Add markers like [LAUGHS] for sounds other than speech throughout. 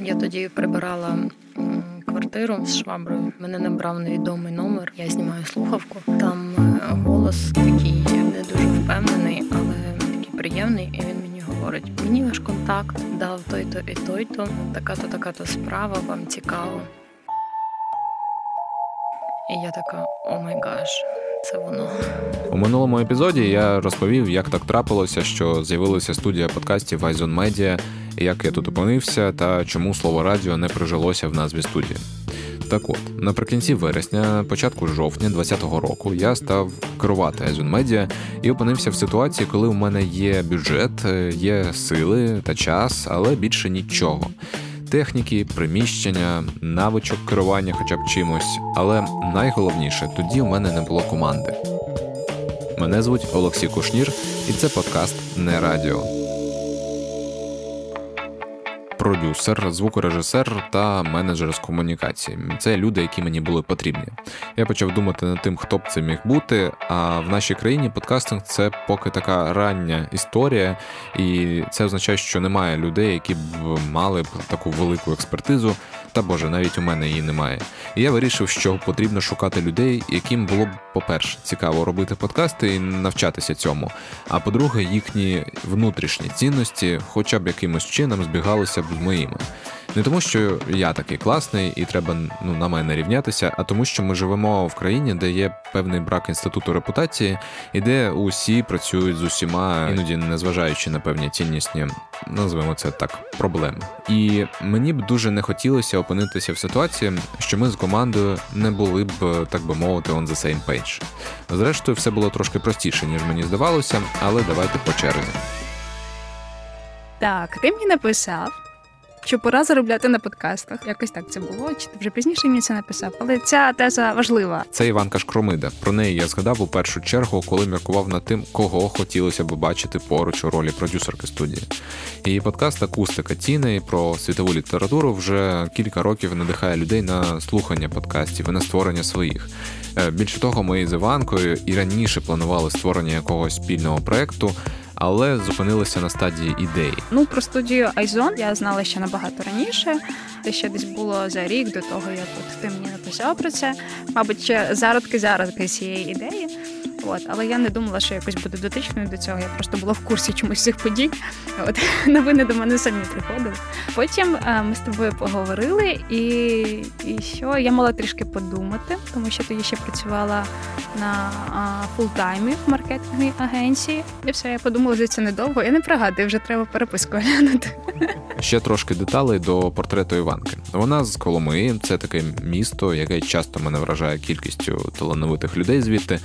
Я тоді прибирала квартиру з шваброю. Мене набрав невідомий номер. Я знімаю слухавку. Там е, голос такий не дуже впевнений, але такий приємний. І він мені говорить: мені ваш контакт дав той-то і той-то. Така-то, така-то справа. Вам цікаво. І я така, oh my gosh. Це воно у минулому епізоді. Я розповів, як так трапилося, що з'явилася студія подкастів Eyes On Media, як я тут опинився, та чому слово радіо не прижилося в назві студії. Так от, наприкінці вересня, початку жовтня 2020 року, я став керувати Айзон Медіа і опинився в ситуації, коли у мене є бюджет, є сили та час, але більше нічого техніки, приміщення, навичок керування хоча б чимось, але найголовніше тоді у мене не було команди. Мене звуть Олексій Кушнір, і це подкаст Не Радіо продюсер, звукорежисер та менеджер з комунікації. Це люди, які мені були потрібні. Я почав думати над тим, хто б це міг бути. А в нашій країні подкастинг це поки така рання історія, і це означає, що немає людей, які б мали б таку велику експертизу. Та Боже, навіть у мене її немає. І я вирішив, що потрібно шукати людей, яким було б, по-перше, цікаво робити подкасти і навчатися цьому. А по-друге, їхні внутрішні цінності, хоча б якимось чином, збігалися б з моїми. Не тому, що я такий класний і треба ну, на мене рівнятися, а тому, що ми живемо в країні, де є певний брак інституту репутації, і де усі працюють з усіма, іноді незважаючи на певні ціннісні, називаємо це так, проблеми. І мені б дуже не хотілося опинитися в ситуації, що ми з командою не були б, так би мовити, on the same page. Зрештою, все було трошки простіше, ніж мені здавалося, але давайте по черзі. Так, ти мені написав що пора заробляти на подкастах. Якось так це було. Чи вже пізніше мені це написав? Але ця теза важлива. Це Іванка Шкромида. Про неї я згадав у першу чергу, коли міркував над тим, кого хотілося б бачити поруч у ролі продюсерки студії. Її подкаст Акустика Тіни про світову літературу вже кілька років надихає людей на слухання подкастів і на створення своїх. Е, більше того, ми з Іванкою і раніше планували створення якогось спільного проекту але зупинилися на стадії ідеї. Ну про студію Айзон я знала ще набагато раніше. Це ще десь було за рік до того, як от ти мені написав про це. Мабуть, ще зародки зародки цієї ідеї. От, але я не думала, що якось буде дотичною до цього. Я просто була в курсі чомусь цих подій. От [LAUGHS] новини до мене самі приходили. Потім е, ми з тобою поговорили, і і що я мала трішки подумати, тому що тоді ще працювала на фултаймі в маркетинговій агенції. І все, я подумала, що це недовго. Я не пригадую, вже треба переписку глянути. [LAUGHS] Ще трошки деталей до портрету Іванки. Вона з Коломиї, це таке місто, яке часто мене вражає кількістю талановитих людей звідти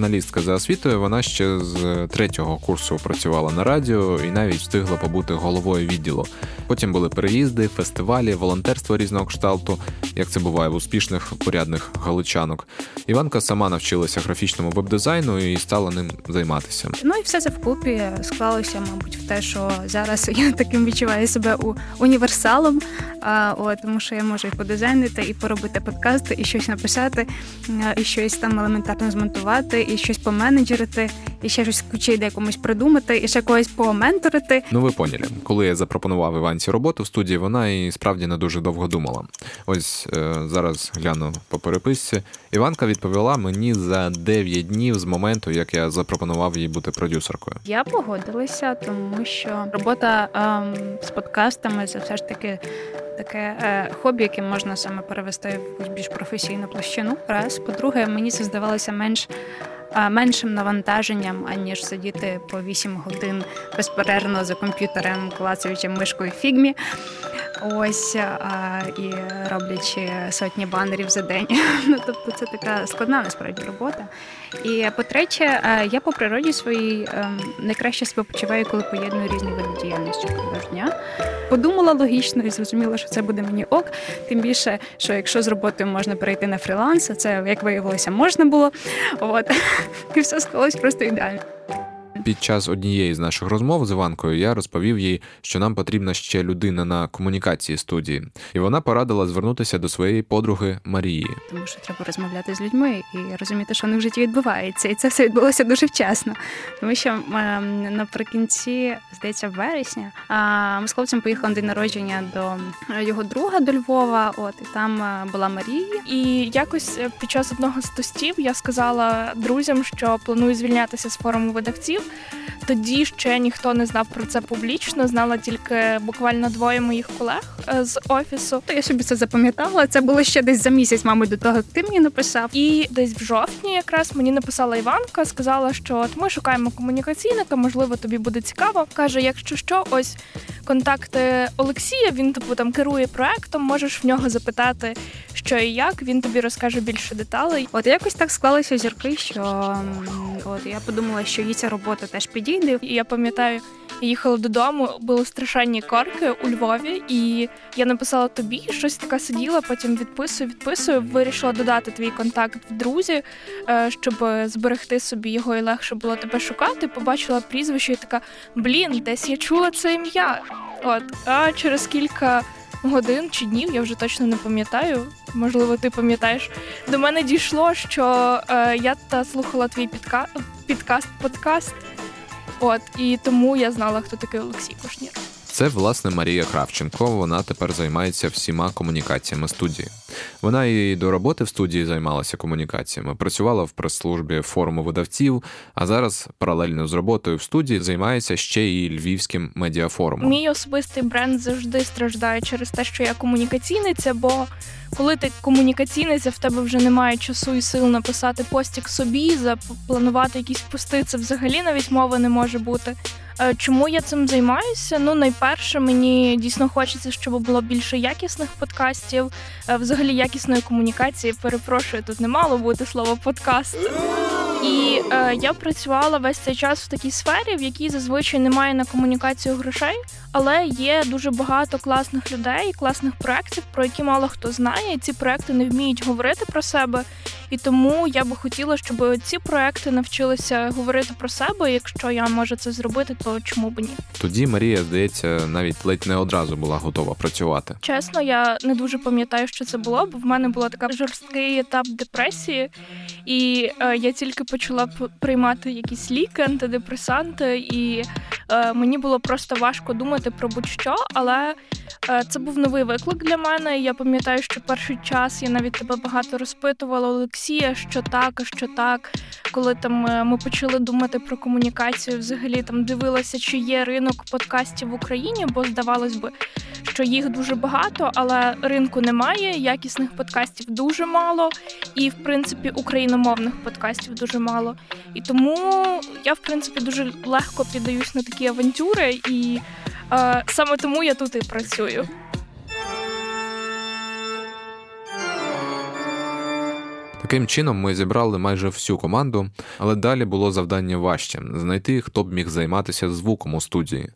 журналістка за освітою. Вона ще з третього курсу працювала на радіо і навіть встигла побути головою відділу. Потім були переїзди, фестивалі, волонтерство різного кшталту, як це буває в успішних порядних галичанок. Іванка сама навчилася графічному веб-дизайну і стала ним займатися. Ну і все це вкупі склалося, мабуть, в те, що зараз я таким відчуваю себе у універсалом. А, о, тому що я можу і подизайнити, і поробити подкасти, і щось написати, і щось там елементарно змонтувати і щось поменеджерити, і ще щось кучі де комусь придумати, і ще когось поменторити. Ну ви поняли, коли я запропонував Іванці роботу в студії, вона і справді не дуже довго думала. Ось е, зараз гляну по переписці. Іванка відповіла мені за 9 днів з моменту, як я запропонував їй бути продюсеркою. Я погодилася, тому що робота ем, з подкастами це все ж таки. Таке е, хобі, яке можна саме перевести в більш професійну площину. Раз по-друге, мені це здавалося менш меншим навантаженням, аніж сидіти по 8 годин безперервно за комп'ютером, клацаючи мишкою фігмі. Ось а, і роблячи сотні банерів за день. [LAUGHS] Ну тобто це така складна насправді робота. І по-третє, я по природі своїй ем, найкраще себе почуваю, коли поєдную різні види діяльності дня. Подумала логічно і зрозуміла, що це буде мені ок. Тим більше, що якщо з роботою можна перейти на фріланс, це як виявилося можна було. От [LAUGHS] і все склалось просто ідеально. Під час однієї з наших розмов з Іванкою я розповів їй, що нам потрібна ще людина на комунікації студії, і вона порадила звернутися до своєї подруги Марії. Тому що треба розмовляти з людьми і розуміти, що в них в житті відбувається, і це все відбулося дуже вчасно. Тому що ем, наприкінці, здається, вересня ми з хлопцем поїхали на день народження до його друга до Львова. От і там е, була Марія. І якось е, під час одного з тостів я сказала друзям, що планую звільнятися з форуму видавців. Тоді ще ніхто не знав про це публічно, знала тільки буквально двоє моїх колег е, з офісу. То я собі це запам'ятала. Це було ще десь за місяць, мабуть, до того як ти мені написав. І десь в жовтні якраз мені написала Іванка, сказала, що от ми шукаємо комунікаційника, можливо, тобі буде цікаво. Каже: якщо що, ось контакти Олексія, він типу там керує проектом, можеш в нього запитати, що і як. Він тобі розкаже більше деталей. От якось так склалися зірки, що от я подумала, що їй ця робота теж підійде. І я пам'ятаю, їхала додому, були страшенні корки у Львові, і я написала тобі щось таке сиділа, потім відписую, відписую. Вирішила додати твій контакт в друзі, е, щоб зберегти собі його і легше було тебе шукати. Побачила прізвище і така: блін, десь я чула це ім'я. От, а через кілька. Годин чи днів, я вже точно не пам'ятаю. Можливо, ти пам'ятаєш. До мене дійшло, що е, я та слухала твій підка... підкаст, подкаст От і тому я знала, хто такий Олексій Кушнір. Це власне Марія Кравченко. Вона тепер займається всіма комунікаціями студії. Вона і до роботи в студії займалася комунікаціями, працювала в прес-службі форуму видавців, а зараз паралельно з роботою в студії займається ще і львівським медіафорумом. Мій особистий бренд завжди страждає через те, що я комунікаційниця, бо коли ти комунікаційниця, в тебе вже немає часу і сил написати постік собі, запланувати якісь пости, це взагалі навіть мови не може бути. Е, чому я цим займаюся? Ну, найперше, мені дійсно хочеться, щоб було більше якісних подкастів, е, взагалі якісної комунікації. Перепрошую, тут не мало бути слово подкаст. І е, я працювала весь цей час в такій сфері, в якій зазвичай немає на комунікацію грошей, але є дуже багато класних людей, класних проєктів, про які мало хто знає. і Ці проекти не вміють говорити про себе. І тому я би хотіла, щоб ці проекти навчилися говорити про себе. Якщо я можу це зробити, то чому б ні? Тоді Марія, здається, навіть ледь не одразу була готова працювати. Чесно, я не дуже пам'ятаю, що це було, бо в мене була така жорсткий етап депресії, і е, я тільки почала приймати якісь ліки, антидепресанти, і е, мені було просто важко думати про будь-що, але е, це був новий виклик для мене. Я пам'ятаю, що перший час я навіть тебе багато розпитувала Олексія, що так, що так. Коли там е, ми почали думати про комунікацію, взагалі там дивилася, чи є ринок подкастів в Україні, бо здавалось би, що їх дуже багато, але ринку немає. Якісних подкастів дуже мало, і в принципі україномовних подкастів дуже мало. І тому я в принципі дуже легко піддаюсь на такі авантюри, і е, саме тому я тут і працюю. Таким чином ми зібрали майже всю команду, але далі було завдання важче знайти, хто б міг займатися звуком у студії.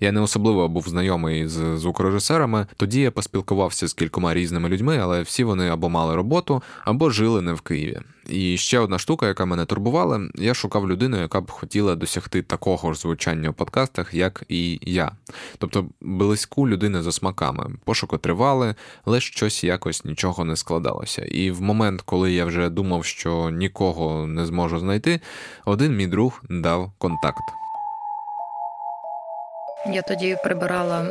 Я не особливо був знайомий з звукорежисерами, тоді я поспілкувався з кількома різними людьми, але всі вони або мали роботу, або жили не в Києві. І ще одна штука, яка мене турбувала, я шукав людину, яка б хотіла досягти такого ж звучання у подкастах, як і я. Тобто близьку людини за смаками. Пошуки тривали, але щось якось нічого не складалося. І в момент, коли я вже думав, що нікого не зможу знайти, один мій друг дав контакт. Я тоді прибирала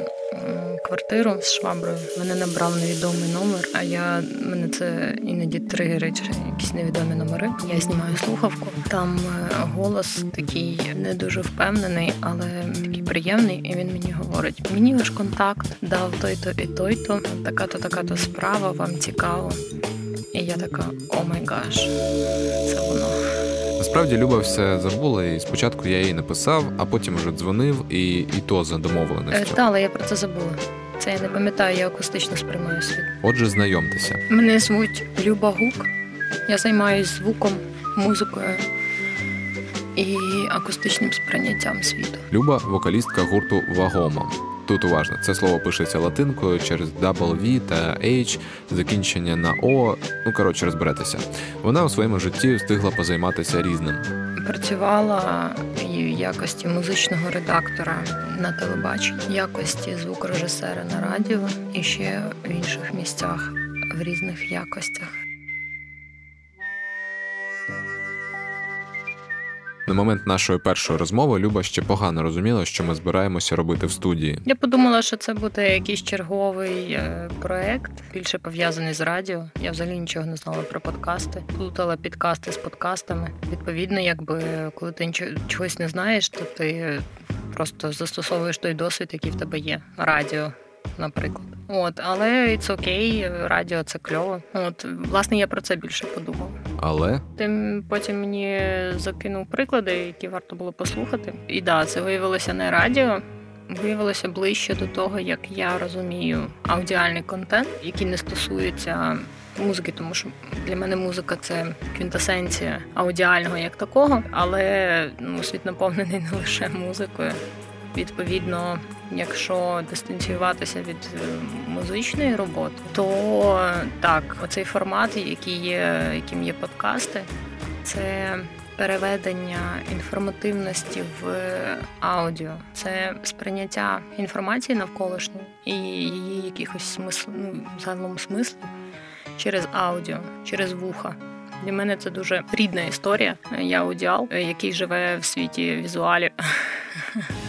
квартиру з шваброю. Мене набрав невідомий номер, а я мене це іноді тригерить якісь невідомі номери. Я знімаю слухавку. Там е, голос такий не дуже впевнений, але такий приємний. І він мені говорить: мені ваш контакт дав той-то і той-то. Така-то, така-то справа. Вам цікаво. І я така, oh my gosh, це воно. Насправді Люба все забула, і спочатку я їй написав, а потім вже дзвонив, і і то за домовленістю. Е, та, але я про це забула. Це я не пам'ятаю, я акустично сприймаю світ. Отже, знайомтеся. Мене звуть Люба Гук. Я займаюся звуком, музикою і акустичним сприйняттям світу. Люба вокалістка гурту Вагома. Тут уважно, це слово пишеться латинкою через V та H, закінчення на О. Ну коротше, розберетеся. Вона у своєму житті встигла позайматися різним. Працювала в якості музичного редактора на телебаченні, якості звукорежисера на радіо і ще в інших місцях в різних якостях. На момент нашої першої розмови Люба ще погано розуміла, що ми збираємося робити в студії. Я подумала, що це буде якийсь черговий е, проект, більше пов'язаний з радіо. Я взагалі нічого не знала про подкасти. Плутала підкасти з подкастами. Відповідно, якби коли ти чогось не знаєш, то ти просто застосовуєш той досвід, який в тебе є. Радіо, наприклад. От, але це окей, радіо це кльово. От, власне, я про це більше подумав. Але Тим потім мені закинув приклади, які варто було послухати. І да, це виявилося не радіо. Виявилося ближче до того, як я розумію аудіальний контент, який не стосується музики, тому що для мене музика це квінтесенція аудіального як такого, але ну, світ наповнений не лише музикою. Відповідно, якщо дистанціюватися від е, музичної роботи, то так, оцей формат, який є, яким є подкасти, це переведення інформативності в аудіо, це сприйняття інформації навколишньої і її якихось смисл, ну, загалом смислів через аудіо, через вуха. Для мене це дуже рідна історія. Я аудіал, який живе в світі візуалів. [LAUGHS]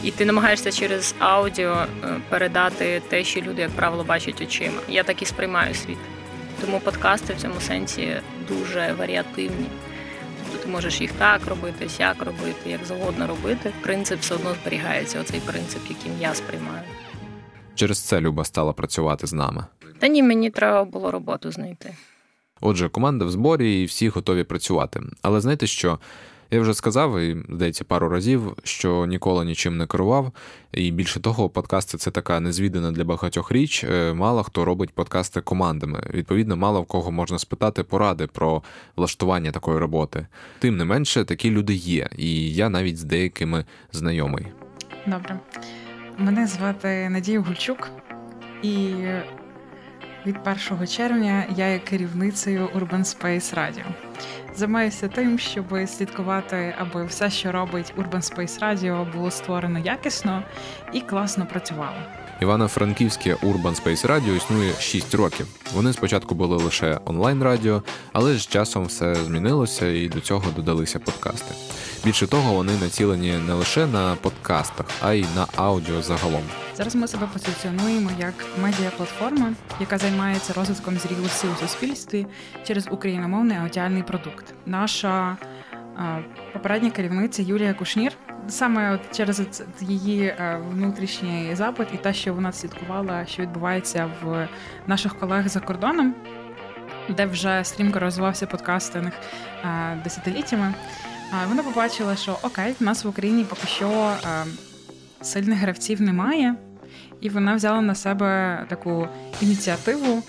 І ти намагаєшся через аудіо е, передати те, що люди, як правило, бачать очима. Я так і сприймаю світ. Тому подкасти в цьому сенсі дуже варіативні. Тобто ти можеш їх так робити, сяк робити, як завгодно робити. Принцип все одно зберігається, оцей принцип, яким я сприймаю. Через це Люба стала працювати з нами. Та ні, мені треба було роботу знайти. Отже, команда в зборі і всі готові працювати. Але знаєте що? Я вже сказав, і здається, пару разів, що ніколи нічим не керував. І більше того, подкасти це така незвідана для багатьох річ. Е, мало хто робить подкасти командами. Відповідно, мало в кого можна спитати поради про влаштування такої роботи. Тим не менше, такі люди є, і я навіть з деякими знайомий. Добре, мене звати Надія Гульчук, і від 1 червня я є керівницею Urban Space Radio. Займаюся тим, щоб слідкувати, аби все, що робить Urban Space Radio, було створено якісно і класно працювало. Івано-Франківське Urban Space Radio існує 6 років. Вони спочатку були лише онлайн радіо, але з часом все змінилося і до цього додалися подкасти. Більше того, вони націлені не лише на подкастах, а й на аудіо загалом. Зараз ми себе позиціонуємо як медіаплатформа, яка займається розвитком зрілості у суспільстві через україномовний аудіальний продукт. Наша попередня керівниця Юлія Кушнір. Саме через її внутрішній запит і те, що вона слідкувала, що відбувається в наших колег за кордоном, де вже стрімко розвивався подкастинг десятиліттями. Вона побачила, що окей, в нас в Україні поки що сильних гравців немає, і вона взяла на себе таку ініціативу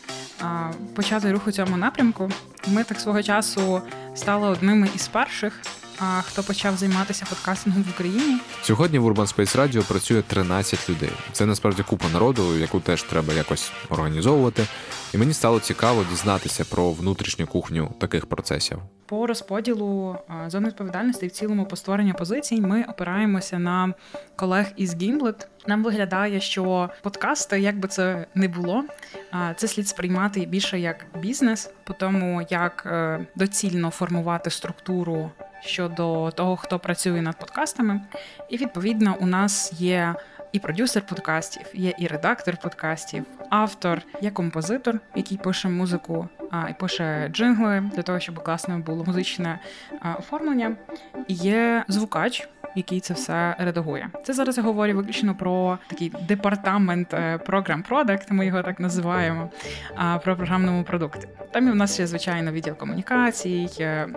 почати рух у цьому напрямку. Ми так свого часу стали одними із перших. А хто почав займатися подкастингом в Україні? Сьогодні в Urban Space Radio працює 13 людей. Це насправді купа народу, яку теж треба якось організовувати. І мені стало цікаво дізнатися про внутрішню кухню таких процесів. По розподілу зони відповідальності і в цілому по створенню позицій ми опираємося на колег із Gimlet. Нам виглядає, що подкасти, як би це не було, це слід сприймати більше як бізнес, по тому як е, доцільно формувати структуру щодо того, хто працює над подкастами. І відповідно у нас є і продюсер подкастів, є і редактор подкастів, автор, є композитор, який пише музику і пише джингли для того, щоб класно було музичне оформлення. Є звукач. Який це все редагує. Це зараз я говорю виключно про такий департамент програм продакт, ми його так називаємо. Про програмному продукті. Там і в нас є звичайно відділ комунікацій, е,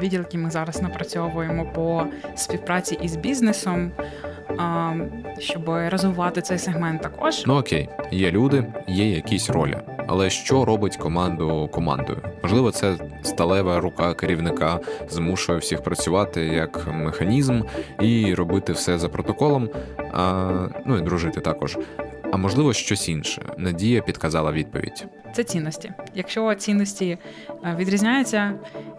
відділ, який ми зараз напрацьовуємо по співпраці із бізнесом щоб розвивати цей сегмент також. Ну окей, є люди, є якісь ролі. Але що робить команду командою? Можливо, це сталева рука керівника змушує всіх працювати як механізм і робити все за протоколом, а, ну і дружити також. А можливо, щось інше. Надія підказала відповідь. Це цінності. Якщо цінності е, відрізняються,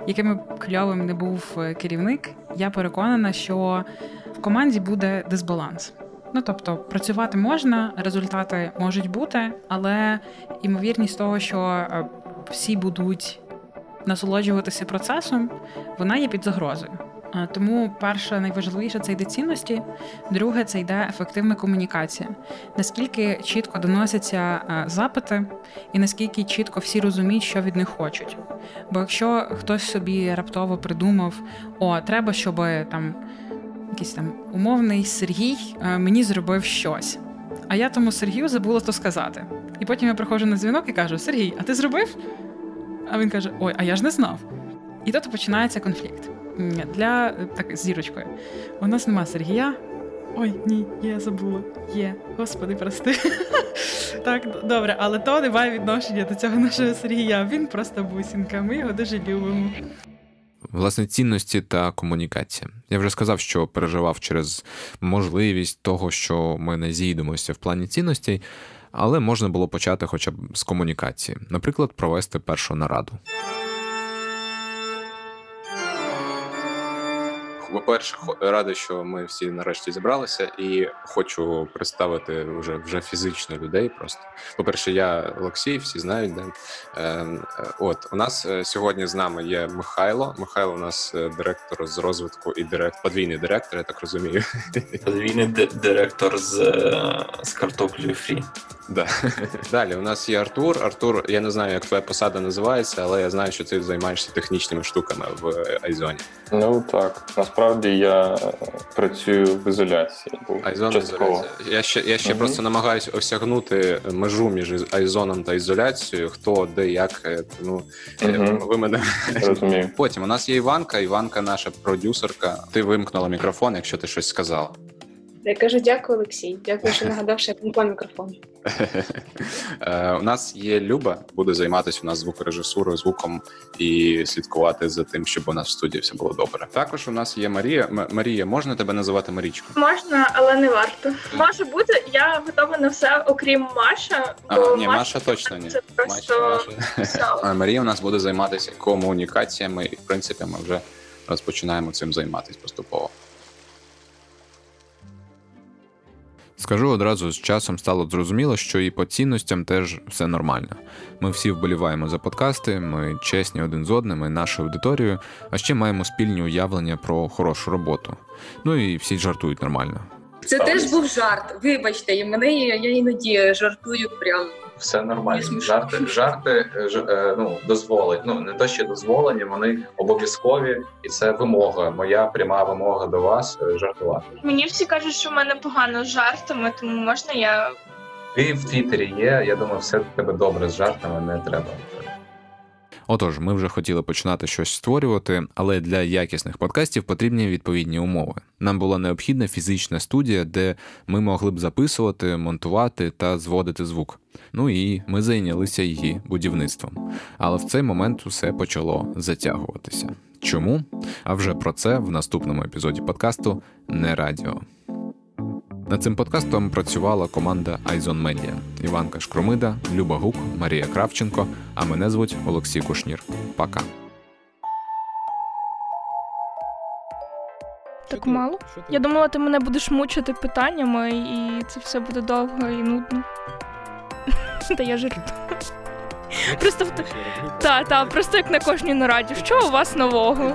яким б кльовим не був е, керівник, я переконана, що в команді буде дисбаланс. Ну тобто працювати можна, результати можуть бути, але імовірність того, що е, всі будуть насолоджуватися процесом, вона є під загрозою. Тому перше, найважливіше це йде цінності, друге це йде ефективна комунікація. Наскільки чітко доносяться запити, і наскільки чітко всі розуміють, що від них хочуть. Бо якщо хтось собі раптово придумав, о, треба, щоб там якийсь там умовний Сергій мені зробив щось. А я тому Сергію забула то сказати. І потім я приходжу на дзвінок і кажу: Сергій, а ти зробив? А він каже: Ой, а я ж не знав. І тут починається конфлікт для так зірочкою. У нас нема Сергія. Ой, ні, я забула. Є. Господи, прости. [LAUGHS] Так, добре, але то не має відношення до цього нашого Сергія. Він просто бусінка. Ми його дуже любимо. Власне, цінності та комунікація. Я вже сказав, що переживав через можливість того, що ми не зійдемося в плані цінностей, але можна було почати хоча б з комунікації, наприклад, провести першу нараду. По-перше, радий, що ми всі нарешті зібралися, і хочу представити вже вже фізично людей. Просто по-перше, я Олексій, всі знають, де ем, от у нас е, сьогодні з нами є Михайло. Михайло у нас е, директор з розвитку і директ, подвійний директор, я так розумію. [LAUGHS] Подвійний директор з е, з картоплею фрі. Да. [LAUGHS] Далі у нас є Артур. Артур, я не знаю, як твоя посада називається, але я знаю, що ти займаєшся технічними штуками в Айзоні. Ну так, насправді я працюю в ізоляції. Айзон ізоляція. Я ще я ще угу. просто намагаюся осягнути межу між айзоном та ізоляцією. Хто де, як. Е, ну угу. ви мене розумію. [LAUGHS] Потім у нас є Іванка. Іванка, наша продюсерка. Ти вимкнула мікрофон, якщо ти щось сказала. Я кажу, дякую, Олексій. Дякую, що нагадав, що я вимкнула мікрофон. [LAUGHS] Е, у нас є Люба, буде займатися у нас звукорежисурою, звуком і слідкувати за тим, щоб у нас в студії все було добре. Також у нас є Марія. М- Марія, можна тебе називати Марічкою? Можна, але не варто. Може бути, я готова на все, окрім Маша. А, бо ні, Маша точно ні. Це просто Маша. [LAUGHS] Марія у нас буде займатися комунікаціями, і в принципі ми вже розпочинаємо цим займатися поступово. Скажу одразу з часом стало зрозуміло, що і по цінностям теж все нормально. Ми всі вболіваємо за подкасти, ми чесні один з одним і нашою аудиторією, а ще маємо спільні уявлення про хорошу роботу. Ну і всі жартують нормально. Це теж був жарт. Вибачте, і мене я іноді жартую прям все нормально. Жарти жарти ж, е, ну дозволить. Ну не то, що дозволені, вони обов'язкові, і це вимога. Моя пряма вимога до вас е, жартувати. Мені всі кажуть, що в мене погано з жартами, тому можна я. Ти в Твіттері є. Я думаю, все в тебе добре з жартами не треба. Отож, ми вже хотіли починати щось створювати, але для якісних подкастів потрібні відповідні умови. Нам була необхідна фізична студія, де ми могли б записувати, монтувати та зводити звук. Ну і ми зайнялися її будівництвом. Але в цей момент усе почало затягуватися. Чому? А вже про це в наступному епізоді подкасту не радіо. Над цим подкастом працювала команда Айзон Медіа Іванка Шкромида, Люба Гук, Марія Кравченко. А мене звуть Олексій Кушнір. Пока. Так мало. Я думала, ти мене будеш мучити питаннями, і це все буде довго і нудно. Та я жартую. Просто та, та, просто як на кожній нараді. Що у вас нового?